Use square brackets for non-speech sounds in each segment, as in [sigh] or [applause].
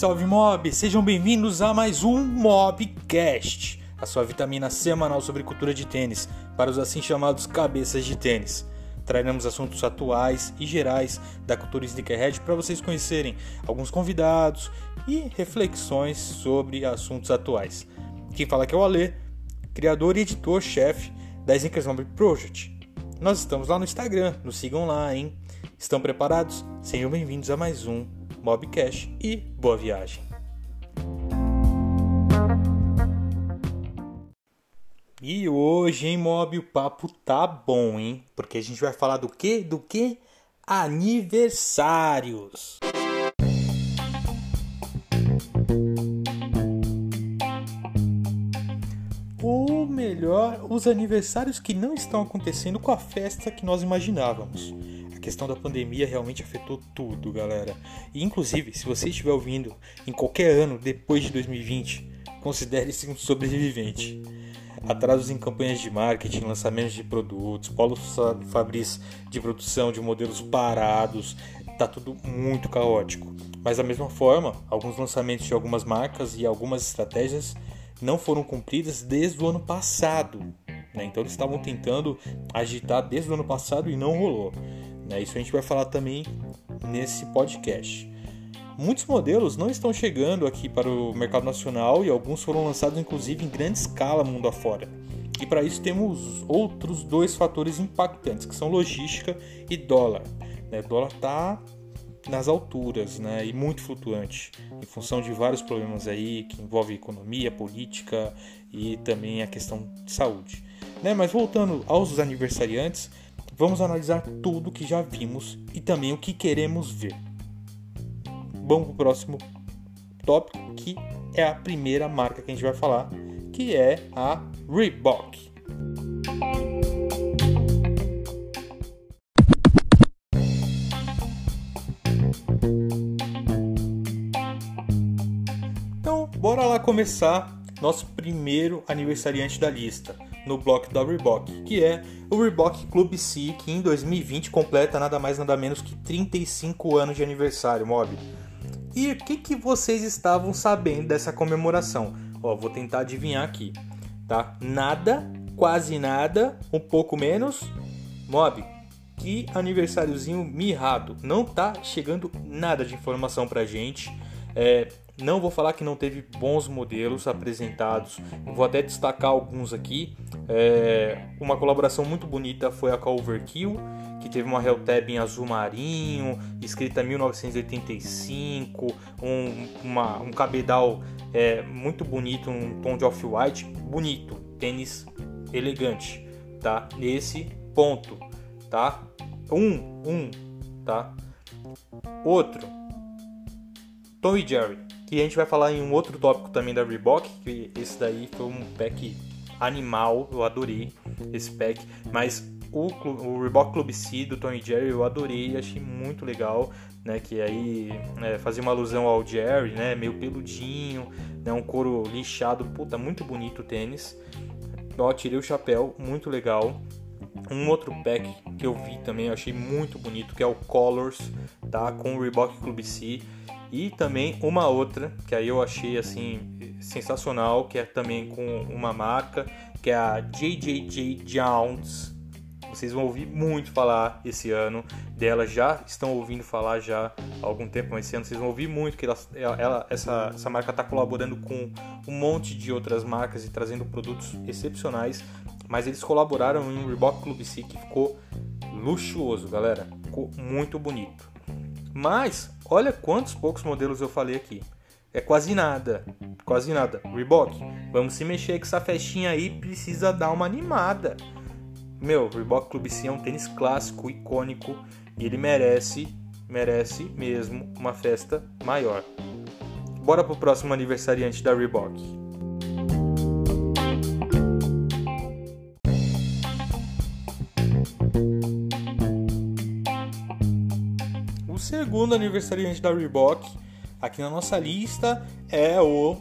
salve mob! Sejam bem-vindos a mais um Mobcast, a sua vitamina semanal sobre cultura de tênis, para os assim chamados cabeças de tênis. Traremos assuntos atuais e gerais da cultura sneakerhead para vocês conhecerem alguns convidados e reflexões sobre assuntos atuais. Quem fala aqui é o Ale, criador e editor-chefe da Sneakers Mob Project. Nós estamos lá no Instagram, nos sigam lá, hein? Estão preparados? Sejam bem-vindos a mais um Mobcast e boa viagem. E hoje, hein, Mob, o papo tá bom, hein? Porque a gente vai falar do que? Do que? Aniversários. Ou melhor, os aniversários que não estão acontecendo com a festa que nós imaginávamos. Questão da pandemia realmente afetou tudo, galera. E inclusive, se você estiver ouvindo em qualquer ano depois de 2020, considere-se um sobrevivente. Atrasos em campanhas de marketing, lançamentos de produtos, polos fabris de produção de modelos parados, tá tudo muito caótico. Mas da mesma forma, alguns lançamentos de algumas marcas e algumas estratégias não foram cumpridas desde o ano passado. Né? Então eles estavam tentando agitar desde o ano passado e não rolou. Né? Isso a gente vai falar também nesse podcast. Muitos modelos não estão chegando aqui para o mercado nacional e alguns foram lançados inclusive em grande escala mundo afora. E para isso temos outros dois fatores impactantes, que são logística e dólar. Né? O dólar está nas alturas né? e muito flutuante, em função de vários problemas aí que envolvem economia, política e também a questão de saúde. Né? Mas voltando aos aniversariantes, Vamos analisar tudo que já vimos e também o que queremos ver. Vamos para o próximo tópico, que é a primeira marca que a gente vai falar, que é a Reebok. Então, bora lá começar nosso primeiro aniversariante da lista no bloco da Reebok, que é o Reebok Club C, que em 2020 completa nada mais nada menos que 35 anos de aniversário, mob. E o que, que vocês estavam sabendo dessa comemoração? Ó, vou tentar adivinhar aqui, tá? Nada, quase nada, um pouco menos. Mob, que aniversáriozinho mirrado. Não tá chegando nada de informação pra gente. É, não vou falar que não teve bons modelos apresentados, vou até destacar alguns aqui. É, uma colaboração muito bonita foi a com a Overkill, que teve uma Helltab em azul marinho, escrita 1985, um, uma, um cabedal é, muito bonito, um tom de off-white, bonito, tênis elegante, tá? Nesse ponto, tá? Um, um, tá? Outro, Tom e Jerry que a gente vai falar em um outro tópico também da Reebok, que esse daí foi um pack animal, eu adorei esse pack, mas o, o Reebok Club C do Tony Jerry eu adorei, achei muito legal, né, que aí é, fazia uma alusão ao Jerry, né, meio peludinho, né, um couro lixado, puta, muito bonito o tênis, ó, tirei o chapéu, muito legal, um outro pack que eu vi também, eu achei muito bonito, que é o Colors, tá, com o Reebok Club C, e também uma outra que aí eu achei assim sensacional, que é também com uma marca, que é a JJJ Jones. Vocês vão ouvir muito falar esse ano dela, já estão ouvindo falar já há algum tempo, mas esse ano vocês vão ouvir muito que ela, ela essa, essa marca está colaborando com um monte de outras marcas e trazendo produtos excepcionais. Mas eles colaboraram em um Reebok Club C que ficou luxuoso, galera. Ficou muito bonito. Mas, olha quantos poucos modelos eu falei aqui. É quase nada. Quase nada. Reebok, vamos se mexer que essa festinha aí precisa dar uma animada. Meu, Reebok Club C é um tênis clássico, icônico e ele merece, merece mesmo uma festa maior. Bora pro próximo aniversariante da Reebok. Segundo aniversariante da Reebok aqui na nossa lista é o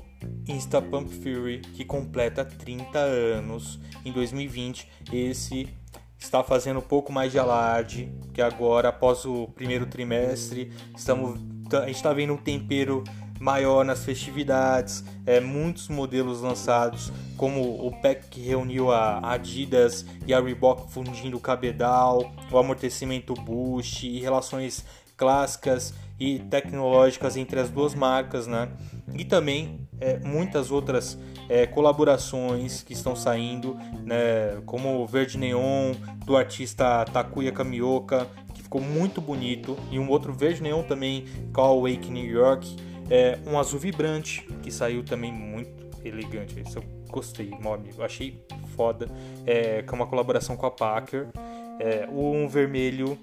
Insta Pump Fury, que completa 30 anos em 2020. Esse está fazendo um pouco mais de alarde, que agora, após o primeiro trimestre, estamos, a gente está vendo um tempero maior nas festividades, é, muitos modelos lançados, como o pack que reuniu a Adidas e a Reebok fundindo o cabedal, o amortecimento boost e relações clássicas e tecnológicas entre as duas marcas, né? E também é, muitas outras é, colaborações que estão saindo, né? Como o Verde Neon do artista Takuya Kamioka, que ficou muito bonito, e um outro Verde Neon também, Call Wake New York, é, um azul vibrante que saiu também muito elegante. Isso eu gostei, mob, eu achei foda. É, com uma colaboração com a Packer. É, um vermelho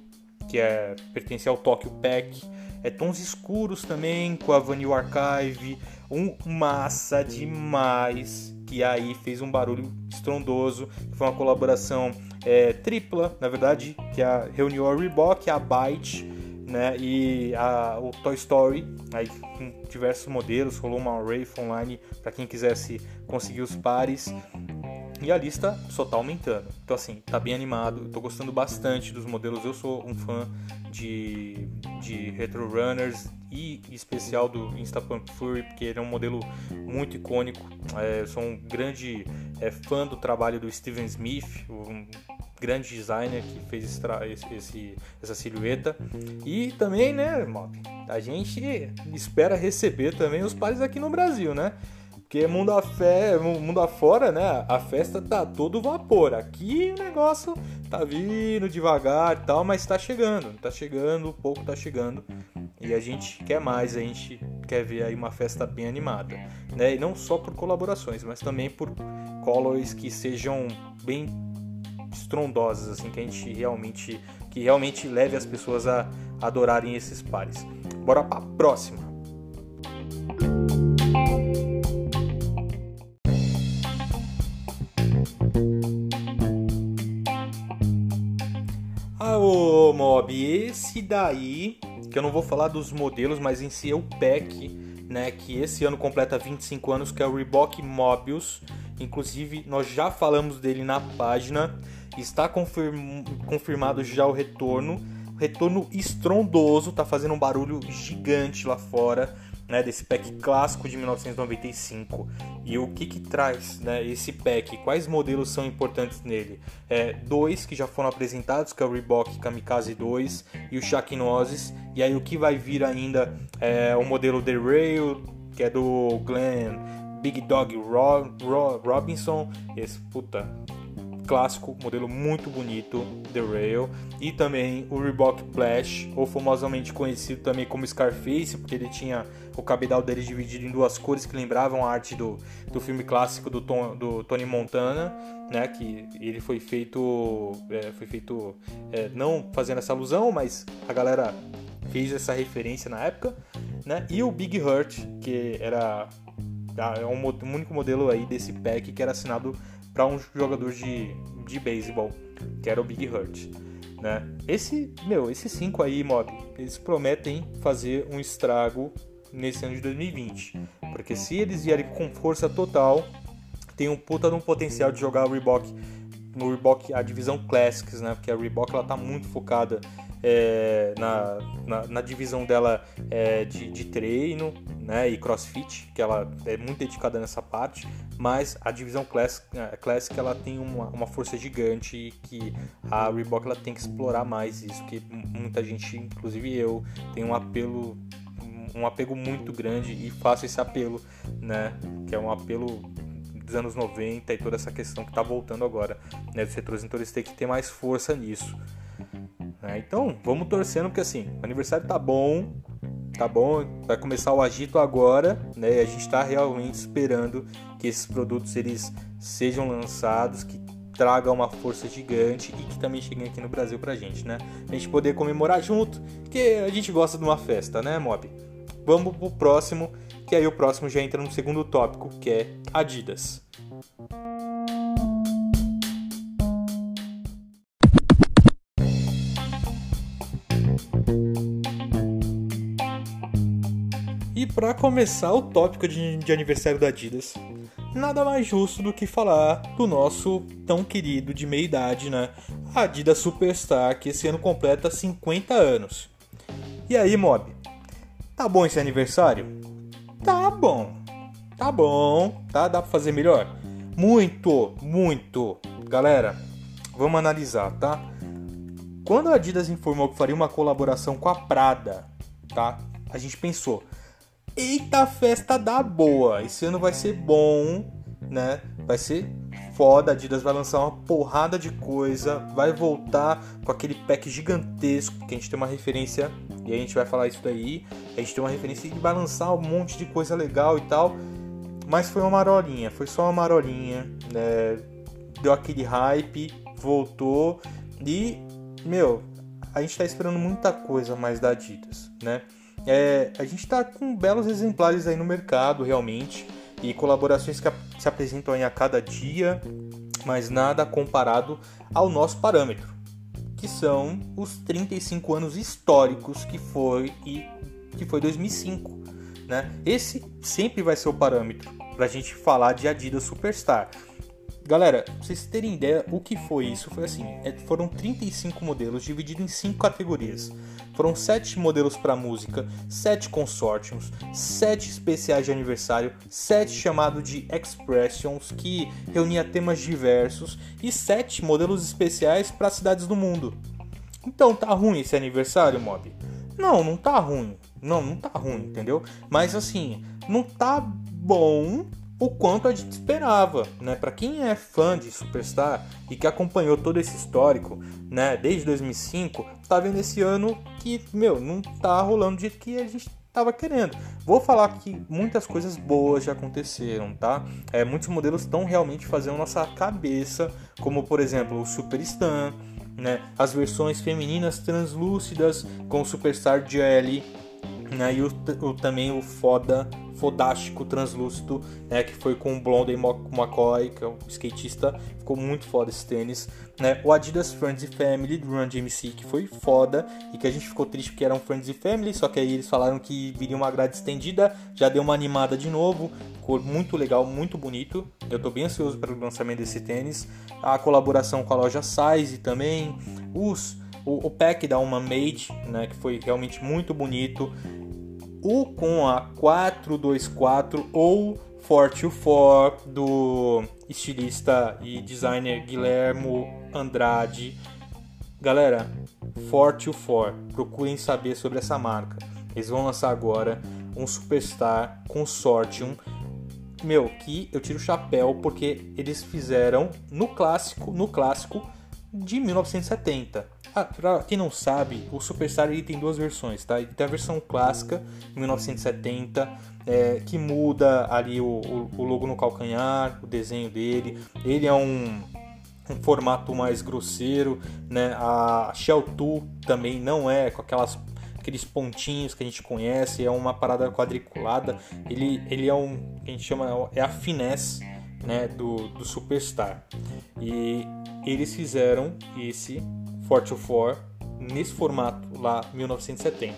que é, pertence ao Tokyo Pack. É, tons escuros também com a Vanilla Archive. Um massa demais que aí fez um barulho estrondoso. Foi uma colaboração é, tripla, na verdade, que a, reuniu a Reebok, a Byte né? E a, o Toy Story, aí com diversos modelos, rolou uma Wraith online para quem quisesse conseguir os pares. E a lista só tá aumentando. Então assim, tá bem animado. Eu tô gostando bastante dos modelos. Eu sou um fã de, de Retro Runners e em especial do Instapump Fury, porque ele é um modelo muito icônico. É, eu sou um grande é, fã do trabalho do Steven Smith, um grande designer que fez esse, esse, essa silhueta. E também, né, Mob, a gente espera receber também os pares aqui no Brasil, né? Porque mundo, afé, mundo afora, né? A festa tá todo vapor. Aqui o negócio tá vindo devagar tal, mas tá chegando. Tá chegando, pouco tá chegando. E a gente quer mais, a gente quer ver aí uma festa bem animada. Né? E não só por colaborações, mas também por colors que sejam bem estrondosas, assim, que a gente realmente, que realmente leve as pessoas a adorarem esses pares. Bora para a próxima. Ô Mob, esse daí, que eu não vou falar dos modelos, mas em si é o pack, né, que esse ano completa 25 anos, que é o Reebok Mobius. Inclusive, nós já falamos dele na página Está confirm, confirmado já o retorno. Retorno estrondoso, tá fazendo um barulho gigante lá fora, né, desse pack clássico de 1995. E o que que traz, né, esse pack? Quais modelos são importantes nele? É, dois que já foram apresentados, que é o Reebok Kamikaze 2 e o Shacknoses. E aí o que vai vir ainda é o modelo The Rail, que é do Glenn Big Dog Robinson. Esse, puta, clássico, modelo muito bonito, The Rail, e também o Reebok Flash, ou famosamente conhecido também como Scarface, porque ele tinha o cabedal dele dividido em duas cores que lembravam a arte do, do filme clássico do, Tom, do Tony Montana, né, que ele foi feito, é, foi feito é, não fazendo essa alusão, mas a galera fez essa referência na época, né, e o Big Hurt, que era é um, um único modelo aí desse pack que era assinado para um jogador de, de beisebol, que era o Big Hurt. Né? Esse, meu, esses cinco aí, Mob, eles prometem fazer um estrago nesse ano de 2020. Porque se eles vierem com força total, tem um puta de um potencial de jogar o Reebok no Reebok a divisão Classics, né? Porque a Reebok ela tá muito focada é, na, na, na, divisão dela é, de, de, treino né, e crossfit, que ela é muito dedicada nessa parte, mas a divisão Classic, é, Classic ela tem uma, uma força gigante e que a Reebok ela tem que explorar mais isso, que muita gente, inclusive eu, tem um apelo um apego muito grande e faço esse apelo, né, que é um apelo dos anos 90 e toda essa questão que está voltando agora, né, dos setores, eles têm que ter mais força nisso. Né? Então, vamos torcendo porque assim, o aniversário tá bom, tá bom, vai começar o agito agora, né? A gente está realmente esperando que esses produtos eles sejam lançados, que tragam uma força gigante e que também cheguem aqui no Brasil pra gente, né? A gente poder comemorar junto, porque a gente gosta de uma festa, né, Mob? Vamos pro próximo, que aí o próximo já entra no segundo tópico, que é Adidas. para começar o tópico de, de aniversário da Adidas, nada mais justo do que falar do nosso tão querido de meia idade, né? Adidas Superstar, que esse ano completa 50 anos. E aí, Mob? Tá bom esse aniversário? Tá bom. Tá bom, tá? Dá pra fazer melhor? Muito, muito. Galera, vamos analisar, tá? Quando a Adidas informou que faria uma colaboração com a Prada, tá? A gente pensou, eita festa da boa, esse ano vai ser bom, né? Vai ser foda, a Adidas vai lançar uma porrada de coisa, vai voltar com aquele pack gigantesco, que a gente tem uma referência, e a gente vai falar isso daí, a gente tem uma referência e vai lançar um monte de coisa legal e tal, mas foi uma marolinha, foi só uma marolinha, né? Deu aquele hype, voltou. E, meu, a gente tá esperando muita coisa mais da Adidas, né? É, a gente tá com belos exemplares aí no mercado, realmente. E colaborações que se apresentam a cada dia, mas nada comparado ao nosso parâmetro, que são os 35 anos históricos que foi e que foi 2005, né? Esse sempre vai ser o parâmetro para a gente falar de Adidas Superstar. Galera, pra vocês terem ideia, o que foi isso? Foi assim: é, foram 35 modelos divididos em 5 categorias. Foram 7 modelos para música, 7 consortiums, 7 especiais de aniversário, 7 chamados de expressions, que reunia temas diversos, e 7 modelos especiais para cidades do mundo. Então tá ruim esse aniversário, mob? Não, não tá ruim. Não, não tá ruim, entendeu? Mas assim, não tá bom o quanto a gente esperava, né? Para quem é fã de Superstar e que acompanhou todo esse histórico, né, desde 2005, tá vendo esse ano que, meu, não tá rolando do jeito que a gente tava querendo. Vou falar que muitas coisas boas já aconteceram, tá? É, muitos modelos estão realmente fazendo nossa cabeça, como por exemplo o Super Stan, né? As versões femininas translúcidas com o Superstar GL, né? E o, o, também o foda fodástico translúcido, né, que foi com o Blondie McCoy, que é um skatista, ficou muito foda esse tênis, né? O Adidas Friends and Family do Run DMC, que foi foda e que a gente ficou triste porque era um Friends and Family, só que aí eles falaram que viria uma grade estendida, já deu uma animada de novo, ficou muito legal, muito bonito. Eu tô bem ansioso para o lançamento desse tênis. A colaboração com a loja Size também, os o, o pack da Uma Made, né, que foi realmente muito bonito o com a 424 ou Forte 4 do estilista e designer Guilhermo Andrade. Galera, Forte 4, procurem saber sobre essa marca. Eles vão lançar agora um Superstar Consortium. Meu, que eu tiro o chapéu porque eles fizeram no clássico, no clássico de 1970. Ah, pra quem não sabe, o Superstar ele tem duas versões, tá? Ele tem a versão clássica, em 1970, é, que muda ali o, o, o, logo no calcanhar, o desenho dele. Ele é um, um formato mais grosseiro, né? A Shell 2 também não é com aquelas aqueles pontinhos que a gente conhece, é uma parada quadriculada. Ele, ele é um a gente chama é a finesse, né, do, do Superstar. E eles fizeram esse Fortune 4 nesse formato lá 1970.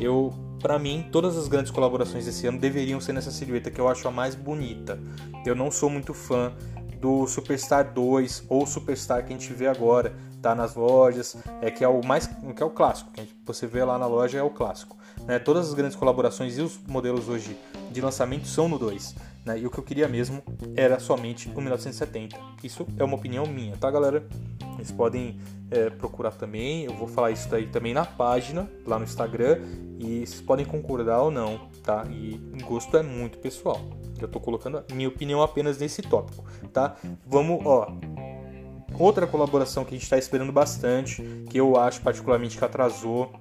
Eu, para mim, todas as grandes colaborações desse ano deveriam ser nessa silhueta que eu acho a mais bonita. Eu não sou muito fã do Superstar 2 ou Superstar que a gente vê agora, tá nas lojas, é que é o mais que é o clássico, que você vê lá na loja é o clássico. Né? Todas as grandes colaborações e os modelos hoje de lançamento são no 2. Né? E o que eu queria mesmo era somente o 1970. Isso é uma opinião minha, tá, galera? Vocês podem é, procurar também. Eu vou falar isso daí também na página, lá no Instagram. E vocês podem concordar ou não, tá? E gosto é muito pessoal. Eu tô colocando a minha opinião apenas nesse tópico, tá? Vamos, ó. Outra colaboração que a gente está esperando bastante, que eu acho particularmente que atrasou,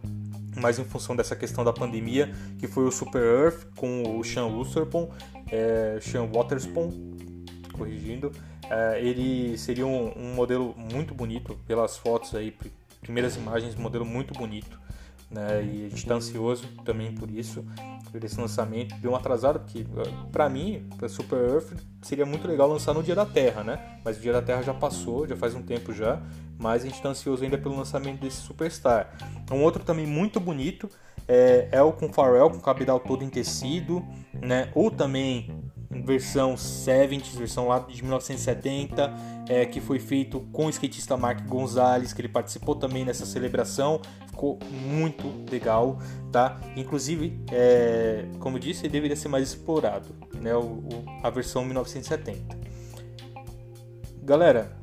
mas em função dessa questão da pandemia, que foi o Super Earth com o Sean Lusterpon é, Sean Waterspoon, corrigindo, é, ele seria um, um, modelo muito bonito pelas fotos aí, primeiras imagens, modelo muito bonito, né? E a gente está ansioso também por isso, por esse lançamento. Deu uma atrasada porque, para mim, para Super Earth seria muito legal lançar no Dia da Terra, né? Mas o Dia da Terra já passou, já faz um tempo já, mas a gente está ansioso ainda pelo lançamento desse Superstar. Um outro também muito bonito é, é o com Pharrell, com cabedal todo em tecido, né? Ou também versão 70s, versão lá de 1970, é, que foi feito com o skatista Mark Gonzalez, que ele participou também nessa celebração, ficou muito legal, tá? Inclusive, é, como eu disse, ele deveria ser mais explorado, né? O, o, a versão 1970. Galera,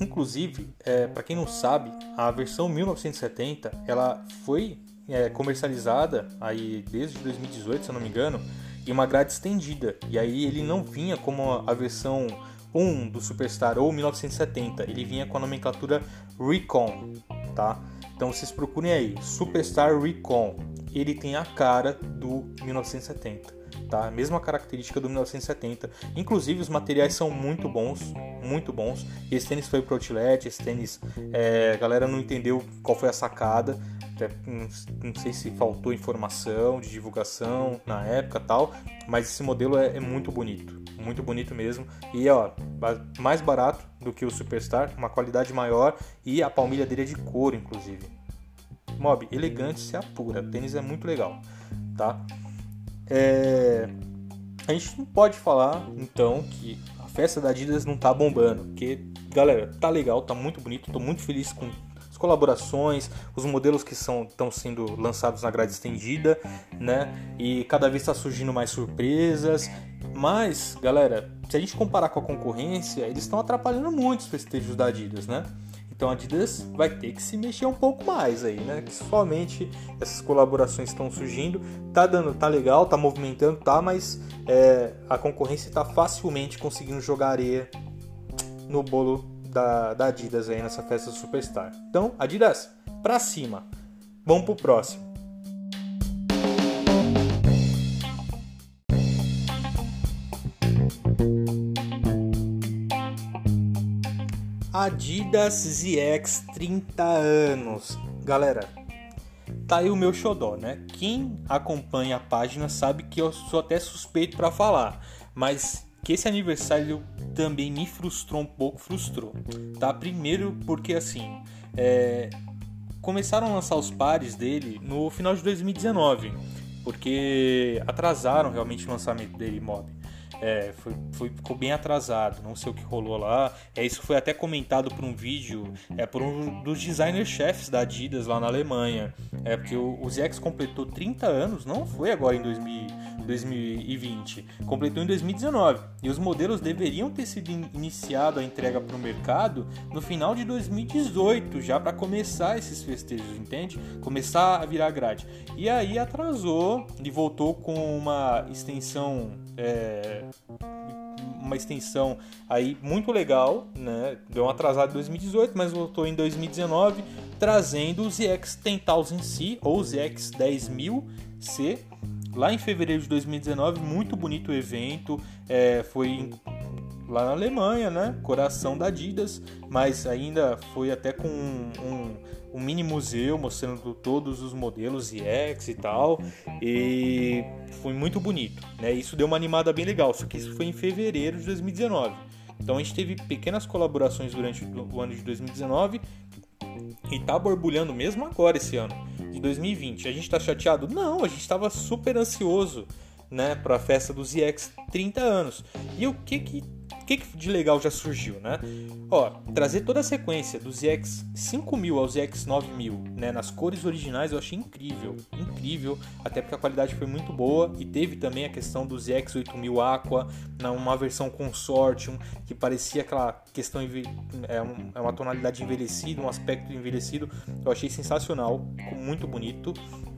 inclusive, é, para quem não sabe, a versão 1970 ela foi é, comercializada aí desde 2018, se eu não me engano, em uma grade estendida. E aí ele não vinha como a versão 1 do Superstar ou 1970, ele vinha com a nomenclatura Recon, tá? Então vocês procurem aí, Superstar Recon. Ele tem a cara do 1970 tá? Mesma característica do 1970. Inclusive os materiais são muito bons, muito bons. Esse tênis foi pro outlet, esse tênis, é, a galera não entendeu qual foi a sacada. Não sei se faltou informação de divulgação na época tal, mas esse modelo é, é muito bonito, muito bonito mesmo. E ó, mais barato do que o Superstar, uma qualidade maior e a palmilha dele é de couro, inclusive. Mob, elegante se apura, tênis é muito legal, tá? É... A gente não pode falar, então, que a festa da Adidas não tá bombando, porque, galera, tá legal, tá muito bonito, tô muito feliz com colaborações, os modelos que estão sendo lançados na grade estendida, né? E cada vez está surgindo mais surpresas. Mas, galera, se a gente comparar com a concorrência, eles estão atrapalhando muito os festejos da Adidas, né? Então a Adidas vai ter que se mexer um pouco mais aí, né? Que somente essas colaborações estão surgindo, tá dando, tá legal, tá movimentando, tá, mas é, a concorrência está facilmente conseguindo jogar areia no bolo da, da Adidas aí nessa festa Superstar. Então, Adidas, pra cima. Vamos pro próximo. Adidas ZX 30 anos. Galera, tá aí o meu xodó, né? Quem acompanha a página sabe que eu sou até suspeito para falar, mas que esse aniversário também me frustrou um pouco, frustrou, tá? Primeiro porque assim, é... começaram a lançar os pares dele no final de 2019, porque atrasaram realmente o lançamento dele, mob. É, foi, foi, ficou bem atrasado, não sei o que rolou lá. É, isso foi até comentado por um vídeo é, por um dos designers-chefes da Adidas lá na Alemanha. É, porque o, o ZX completou 30 anos, não foi agora em 2000, 2020, completou em 2019. E os modelos deveriam ter sido iniciado a entrega para o mercado no final de 2018, já para começar esses festejos, entende? Começar a virar grade. E aí atrasou e voltou com uma extensão é, uma extensão aí muito legal, né? Deu um atrasado em 2018, mas voltou em 2019, trazendo o ZX 10000C ou ZX 10000C. Lá em fevereiro de 2019, muito bonito o evento, é, foi lá na Alemanha, né? Coração da Adidas, mas ainda foi até com um, um um mini museu mostrando todos os modelos EX e tal. E foi muito bonito, né? Isso deu uma animada bem legal, só que isso foi em fevereiro de 2019. Então a gente teve pequenas colaborações durante o ano de 2019 e tá borbulhando mesmo agora esse ano de 2020. A gente tá chateado? Não, a gente estava super ansioso, né, para a festa dos EX 30 anos. E o que que que de legal já surgiu, né? Ó, trazer toda a sequência do ZX 5000 ao ZX 9000, né, nas cores originais eu achei incrível, incrível, até porque a qualidade foi muito boa e teve também a questão do ZX 8000 Aqua, numa versão Consortium, que parecia aquela questão é, é uma tonalidade envelhecida, um aspecto envelhecido, eu achei sensacional, muito bonito.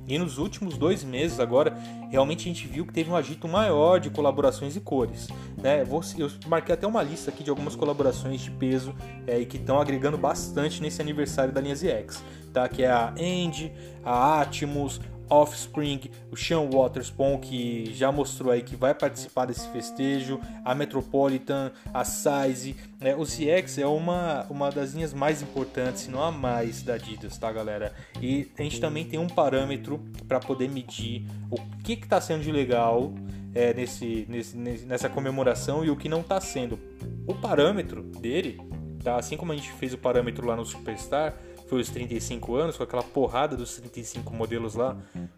E nos últimos dois meses agora, realmente a gente viu que teve um agito maior de colaborações e cores. Né? Eu marquei até uma lista aqui de algumas colaborações de peso é, e que estão agregando bastante nesse aniversário da linha ZX. Tá? Que é a End, a Atmos, Offspring, o Sean Waterspoon, que já mostrou aí que vai participar desse festejo, a Metropolitan, a Size, né? O ZX é uma, uma das linhas mais importantes, se não a mais da Adidas, tá galera? E a gente também tem um parâmetro para poder medir o que está sendo de legal é, nesse, nesse, nessa comemoração e o que não está sendo. O parâmetro dele, tá? assim como a gente fez o parâmetro lá no Superstar, foi os 35 anos, com aquela porrada dos 35 modelos lá,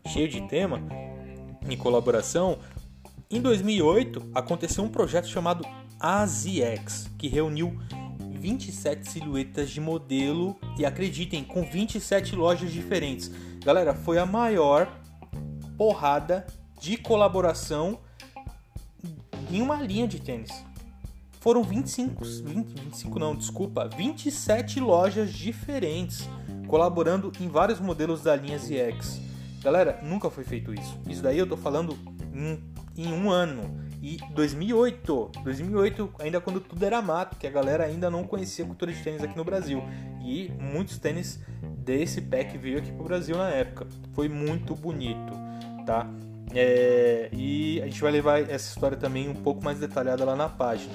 cheio de tema, em colaboração, Em 2008, aconteceu um projeto chamado AZX, que reuniu 27 silhuetas de modelo e acreditem, com 27 lojas diferentes. Galera, foi a maior porrada de colaboração em uma linha de tênis. Foram 25, 20, 25 não, desculpa, 27 lojas diferentes colaborando em vários modelos da linha ZX. Galera, nunca foi feito isso. Isso daí eu tô falando em, em um ano. E 2008, 2008, ainda quando tudo era mato, que a galera ainda não conhecia a cultura de tênis aqui no Brasil. E muitos tênis desse pack veio aqui pro Brasil na época. Foi muito bonito, tá? É, e a gente vai levar essa história também um pouco mais detalhada lá na página.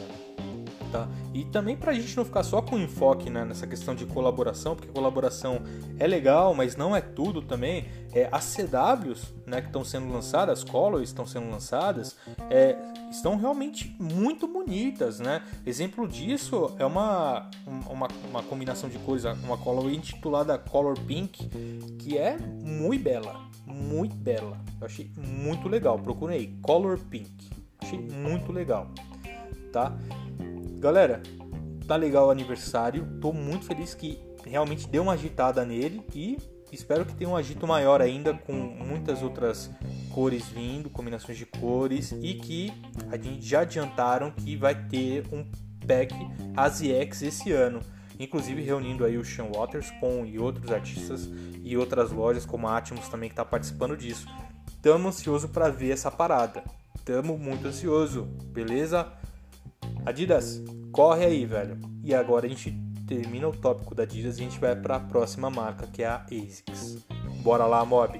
Tá? E também para a gente não ficar só com enfoque né, nessa questão de colaboração, porque colaboração é legal, mas não é tudo também. É, as CWs né, que estão sendo lançadas, as Colors estão sendo lançadas, é, estão realmente muito bonitas. Né? Exemplo disso é uma, uma, uma combinação de cores, uma Color intitulada Color Pink, que é muito bela, muito bela. Eu achei muito legal. Procurei Color Pink, achei muito legal. Tá? Galera, tá legal o aniversário. Tô muito feliz que realmente deu uma agitada nele e espero que tenha um agito maior ainda com muitas outras cores vindo, combinações de cores e que a gente já adiantaram que vai ter um pack ASIEX esse ano, inclusive reunindo aí o Sean Waterspoon e outros artistas e outras lojas como a Atmos também que está participando disso. Tamo ansioso para ver essa parada. Tamo muito ansioso, beleza? Adidas, corre aí, velho. E agora a gente termina o tópico da Adidas e a gente vai para a próxima marca, que é a ASICS. Bora lá, mob.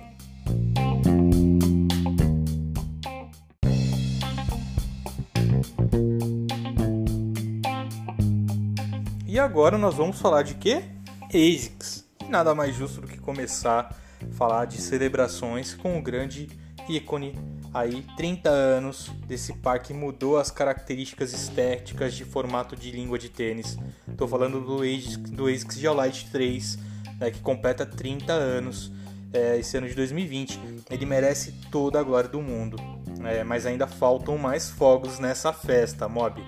E agora nós vamos falar de quê? ASICS. Nada mais justo do que começar a falar de celebrações com o grande ícone aí 30 anos desse par que mudou as características estéticas de formato de língua de tênis. Estou falando do ASICS, do ASICS Geolite 3, né, que completa 30 anos é, esse ano de 2020. Ele merece toda a glória do mundo, é, mas ainda faltam mais fogos nessa festa, mob.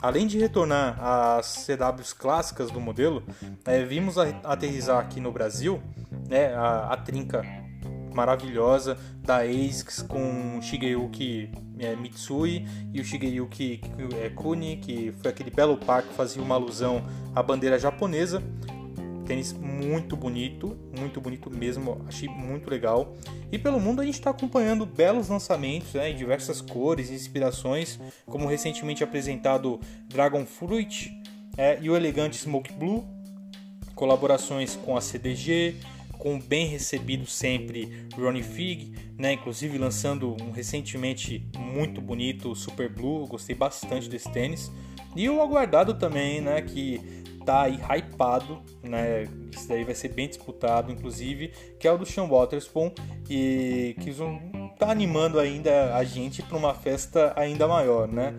Além de retornar às CWs clássicas do modelo, é, vimos aterrizar aqui no Brasil né, a, a trinca maravilhosa da ASICS com Shigeyuki é, Mitsui e o Shigeyuki é, Kuni, que foi aquele belo par que fazia uma alusão à bandeira japonesa. Tênis muito bonito, muito bonito mesmo, achei muito legal. E pelo mundo a gente está acompanhando belos lançamentos né, em diversas cores e inspirações, como recentemente apresentado Dragon Fruit é, e o elegante Smoke Blue, colaborações com a CDG, com bem recebido sempre Ronnie Fig, né? Inclusive lançando um recentemente muito bonito Super Blue, gostei bastante desse tênis. E o aguardado também, né? Que tá aí hypado, né? Isso daí vai ser bem disputado, inclusive, que é o do Sean Waterspoon e que tá animando ainda a gente para uma festa ainda maior, né?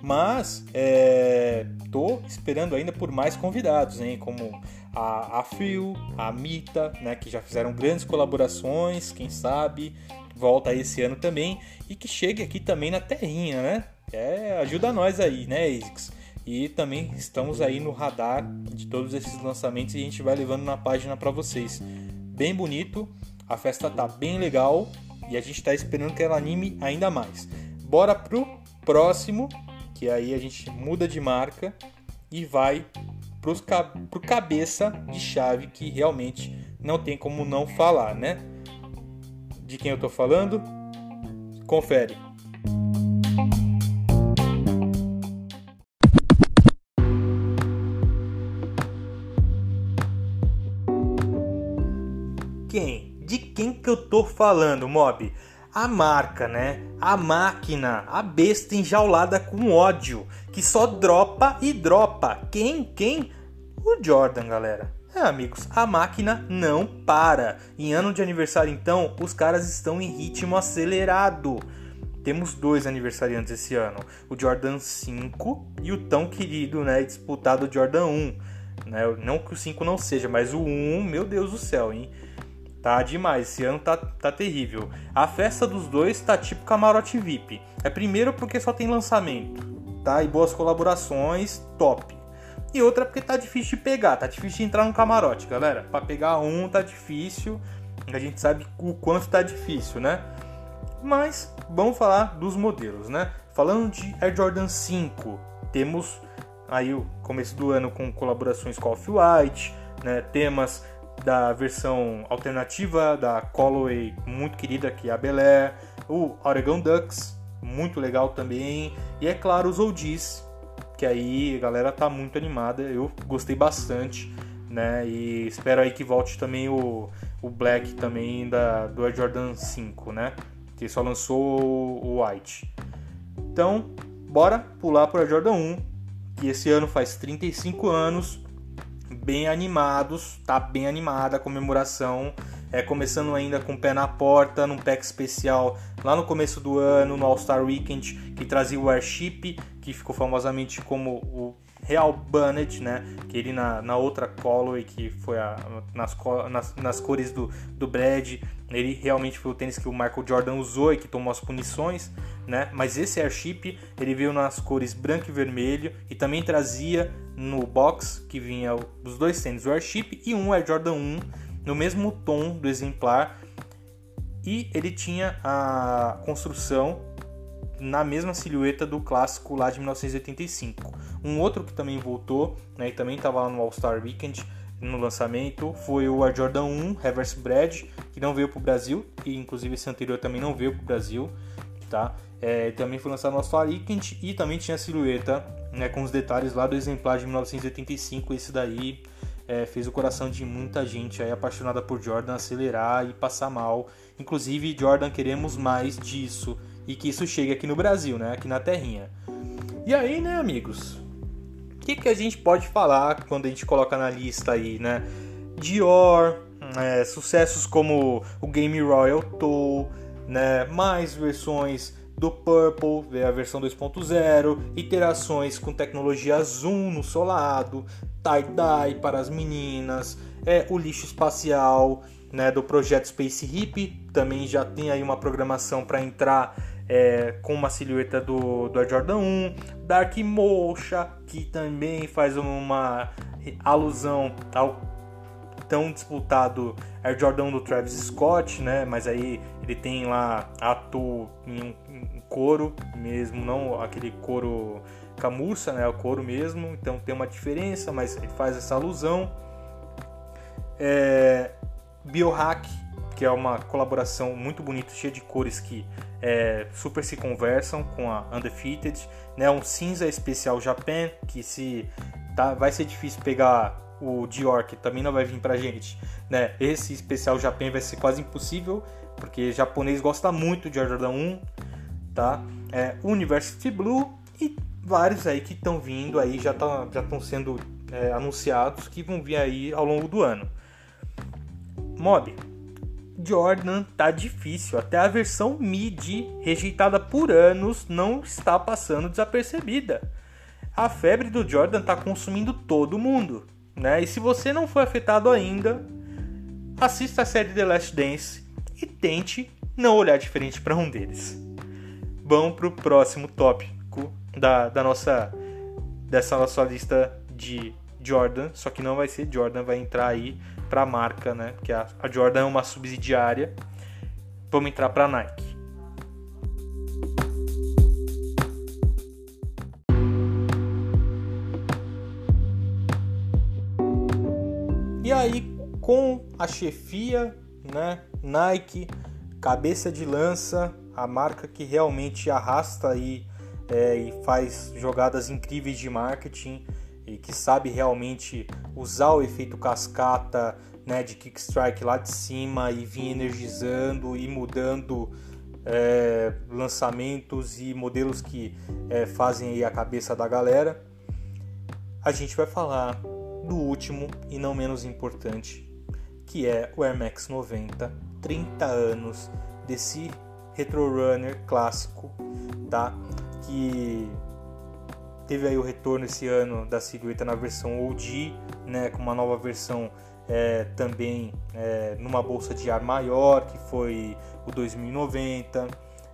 Mas é, tô esperando ainda por mais convidados, hein? Como a, a Phil, a Mita, né, que já fizeram grandes colaborações, quem sabe volta esse ano também e que chegue aqui também na terrinha, né? É, ajuda nós aí, né, ASICS? E também estamos aí no radar de todos esses lançamentos e a gente vai levando na página para vocês. Bem bonito, a festa tá bem legal e a gente está esperando que ela anime ainda mais. Bora pro próximo, que aí a gente muda de marca e vai pros, pro cabeça de chave que realmente não tem como não falar, né? De quem eu tô falando? Confere. Quem? De quem que eu tô falando, mob? A marca, né? A máquina, a besta enjaulada com ódio, que só dropa e dropa. Quem? Quem? O Jordan, galera. É, amigos, a máquina não para. Em ano de aniversário, então, os caras estão em ritmo acelerado. Temos dois aniversariantes esse ano: o Jordan 5 e o tão querido, né, disputado Jordan 1. Né? Não que o 5 não seja, mas o 1, meu Deus do céu, hein? Tá demais, esse ano tá, tá terrível. A festa dos dois tá tipo camarote VIP. É primeiro porque só tem lançamento, tá? E boas colaborações, top. E outra porque tá difícil de pegar, tá difícil de entrar no camarote, galera. Para pegar um tá difícil. A gente sabe o quanto tá difícil, né? Mas vamos falar dos modelos, né? Falando de Air Jordan 5, temos aí o começo do ano com colaborações com Off-White, né? Temas da versão alternativa da Callaway muito querida que é a Bel Air, o Oregon Ducks, muito legal também, e é claro os oldies, que aí a galera tá muito animada, eu gostei bastante, né? E espero aí que volte também o, o Black também da do Air Jordan 5, né? Que só lançou o White. Então, bora pular para o Jordan 1, que esse ano faz 35 anos bem animados, tá bem animada a comemoração. É, começando ainda com o pé na porta, num pack especial lá no começo do ano, no All-Star Weekend, que trazia o Airship, que ficou famosamente como o Real Banned, né? Que ele na, na outra colorway, que foi a, nas, nas, nas cores do, do Brad, ele realmente foi o tênis que o Michael Jordan usou e que tomou as punições, né? Mas esse Airship, ele veio nas cores branco e vermelho e também trazia no box que vinha os dois tênis, o Airship e um Air Jordan 1, no mesmo tom do exemplar. E ele tinha a construção na mesma silhueta do clássico lá de 1985. Um outro que também voltou, né, e também estava lá no All-Star Weekend no lançamento, foi o Air Jordan 1 Reverse Bread, que não veio para o Brasil, e inclusive esse anterior também não veio para o Brasil, tá? É, também foi lançado no All-Star Weekend e também tinha a silhueta né, com os detalhes lá do exemplar de 1985. Esse daí é, fez o coração de muita gente aí apaixonada por Jordan acelerar e passar mal. Inclusive, Jordan, queremos mais disso e que isso chegue aqui no Brasil, né, aqui na terrinha. E aí, né, amigos? O que, que a gente pode falar quando a gente coloca na lista aí, né? Dior, é, sucessos como o Game Royal Tour, né? Mais versões do Purple, veio a versão 2.0, iterações com tecnologia zoom no solado, tie-dye para as meninas, é o lixo espacial, né, do projeto Space Hip, também já tem aí uma programação para entrar é, com uma silhueta do, do Air Jordan 1, Dark Mocha, que também faz uma alusão ao tão disputado Air Jordan do Travis Scott, né? Mas aí ele tem lá ato em um couro mesmo, não aquele couro camurça, né? O couro mesmo, então tem uma diferença, mas ele faz essa alusão. É, Biohack, que é uma colaboração muito bonita, cheia de cores que é, super se conversam com a Undefeated, né? Um cinza especial Japan, que se tá, vai ser difícil pegar o Dior, que também não vai vir pra gente, né? Esse especial Japan vai ser quase impossível, porque japonês gosta muito de Jordan 1, tá? É, University Blue e vários aí que estão vindo aí, já estão já sendo é, anunciados, que vão vir aí ao longo do ano. Mob, Jordan tá difícil, até a versão mid, rejeitada por anos, não está passando desapercebida. A febre do Jordan tá consumindo todo mundo. Né? E se você não foi afetado ainda, assista a série The Last Dance e tente não olhar diferente para um deles. Vamos para o próximo tópico da, da nossa dessa nossa lista de Jordan, só que não vai ser Jordan, vai entrar aí para a marca, né? Que a, a Jordan é uma subsidiária. Vamos entrar para a Nike. E aí, com a chefia, né, Nike, cabeça de lança, a marca que realmente arrasta aí é, e faz jogadas incríveis de marketing e que sabe realmente usar o efeito cascata né, de kickstrike lá de cima e vir energizando e mudando é, lançamentos e modelos que é, fazem a cabeça da galera. A gente vai falar do último e não menos importante, que é o Air Max 90, 30 anos desse retro runner clássico, tá? Que teve aí o retorno esse ano da silhueta na versão OG, né, com uma nova versão é, também é, numa bolsa de ar maior, que foi o 2090.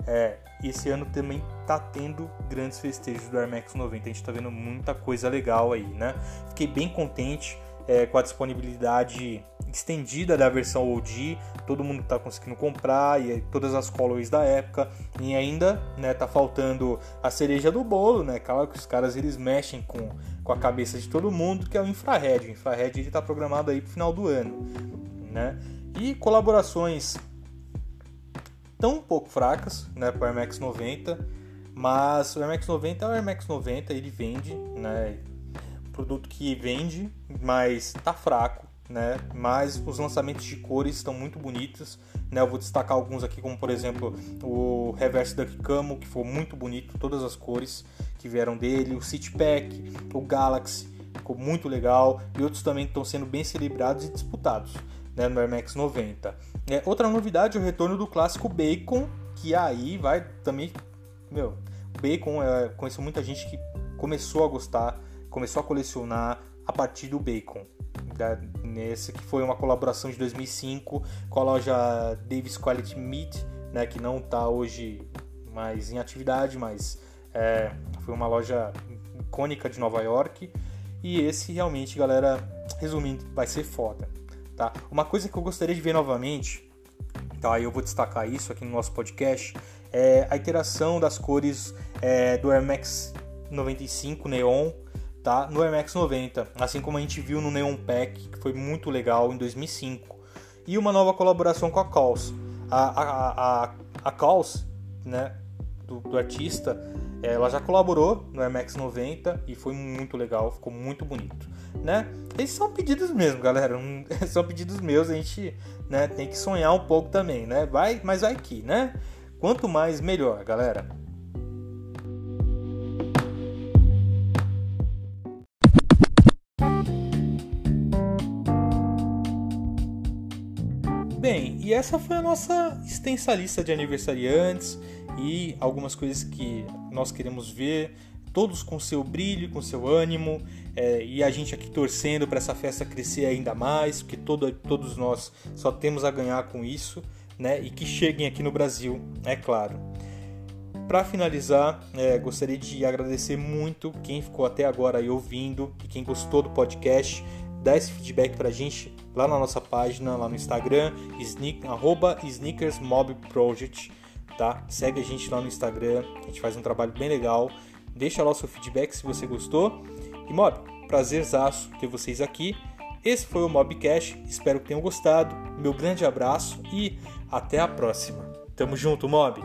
É, esse ano também tá tendo grandes festejos do Air Max 90. A gente tá vendo muita coisa legal aí, né? Fiquei bem contente é, com a disponibilidade estendida da versão OG, todo mundo está conseguindo comprar e todas as colorways da época e ainda né, tá faltando a cereja do bolo, né? Claro que os caras eles mexem com, com a cabeça de todo mundo, que é o infrared. O infrared ele está programado aí para final do ano, né? E colaborações tão pouco fracas, né, para o Air Max 90, mas o Air Max 90 é o Air Max 90, ele vende, né? Produto que vende, mas tá fraco, né? Mas os lançamentos de cores estão muito bonitos, né? Eu vou destacar alguns aqui, como por exemplo o Reverse Duck Camo, que foi muito bonito, todas as cores que vieram dele, o City Pack, o Galaxy, ficou muito legal, e outros também estão sendo bem celebrados e disputados, né? No Air Max 90. É, outra novidade o retorno do clássico Bacon, que aí vai também, meu, Bacon, é, conheço muita gente que começou a gostar começou a colecionar a partir do Bacon. Nesse que foi uma colaboração de 2005 com a loja Davis Quality Meat, né, que não está hoje mais em atividade, mas é, foi uma loja icônica de Nova York. E esse realmente, galera, resumindo, vai ser foda. Tá? Uma coisa que eu gostaria de ver novamente, tá? eu vou destacar isso aqui no nosso podcast, é a interação das cores é, do Air Max 95 Neon tá? no Air Max 90, assim como a gente viu no Neon Pack, que foi muito legal em 2005. E uma nova colaboração com a Calls. A, a, a, a Calls, né, do, do, artista, ela já colaborou no Air Max 90 e foi muito legal, ficou muito bonito, né? Esses são pedidos mesmo, galera, [laughs] são pedidos meus, a gente né, tem que sonhar um pouco também, né? Vai, mas vai que, né? Quanto mais, melhor, galera. E essa foi a nossa extensa lista de aniversariantes e algumas coisas que nós queremos ver, todos com seu brilho, com seu ânimo, é, e a gente aqui torcendo para essa festa crescer ainda mais, porque todo, todos nós só temos a ganhar com isso, né? E que cheguem aqui no Brasil, é claro. Para finalizar, é, gostaria de agradecer muito quem ficou até agora aí ouvindo e quem gostou do podcast. Dá esse feedback para a gente lá na nossa página, lá no Instagram, sneak, arroba sneakersmobproject, tá? Segue a gente lá no Instagram, a gente faz um trabalho bem legal. Deixa lá o seu feedback se você gostou. E Mob, prazerzaço ter vocês aqui. Esse foi o Mobcast, espero que tenham gostado. Meu grande abraço e até a próxima. Tamo junto, Mob!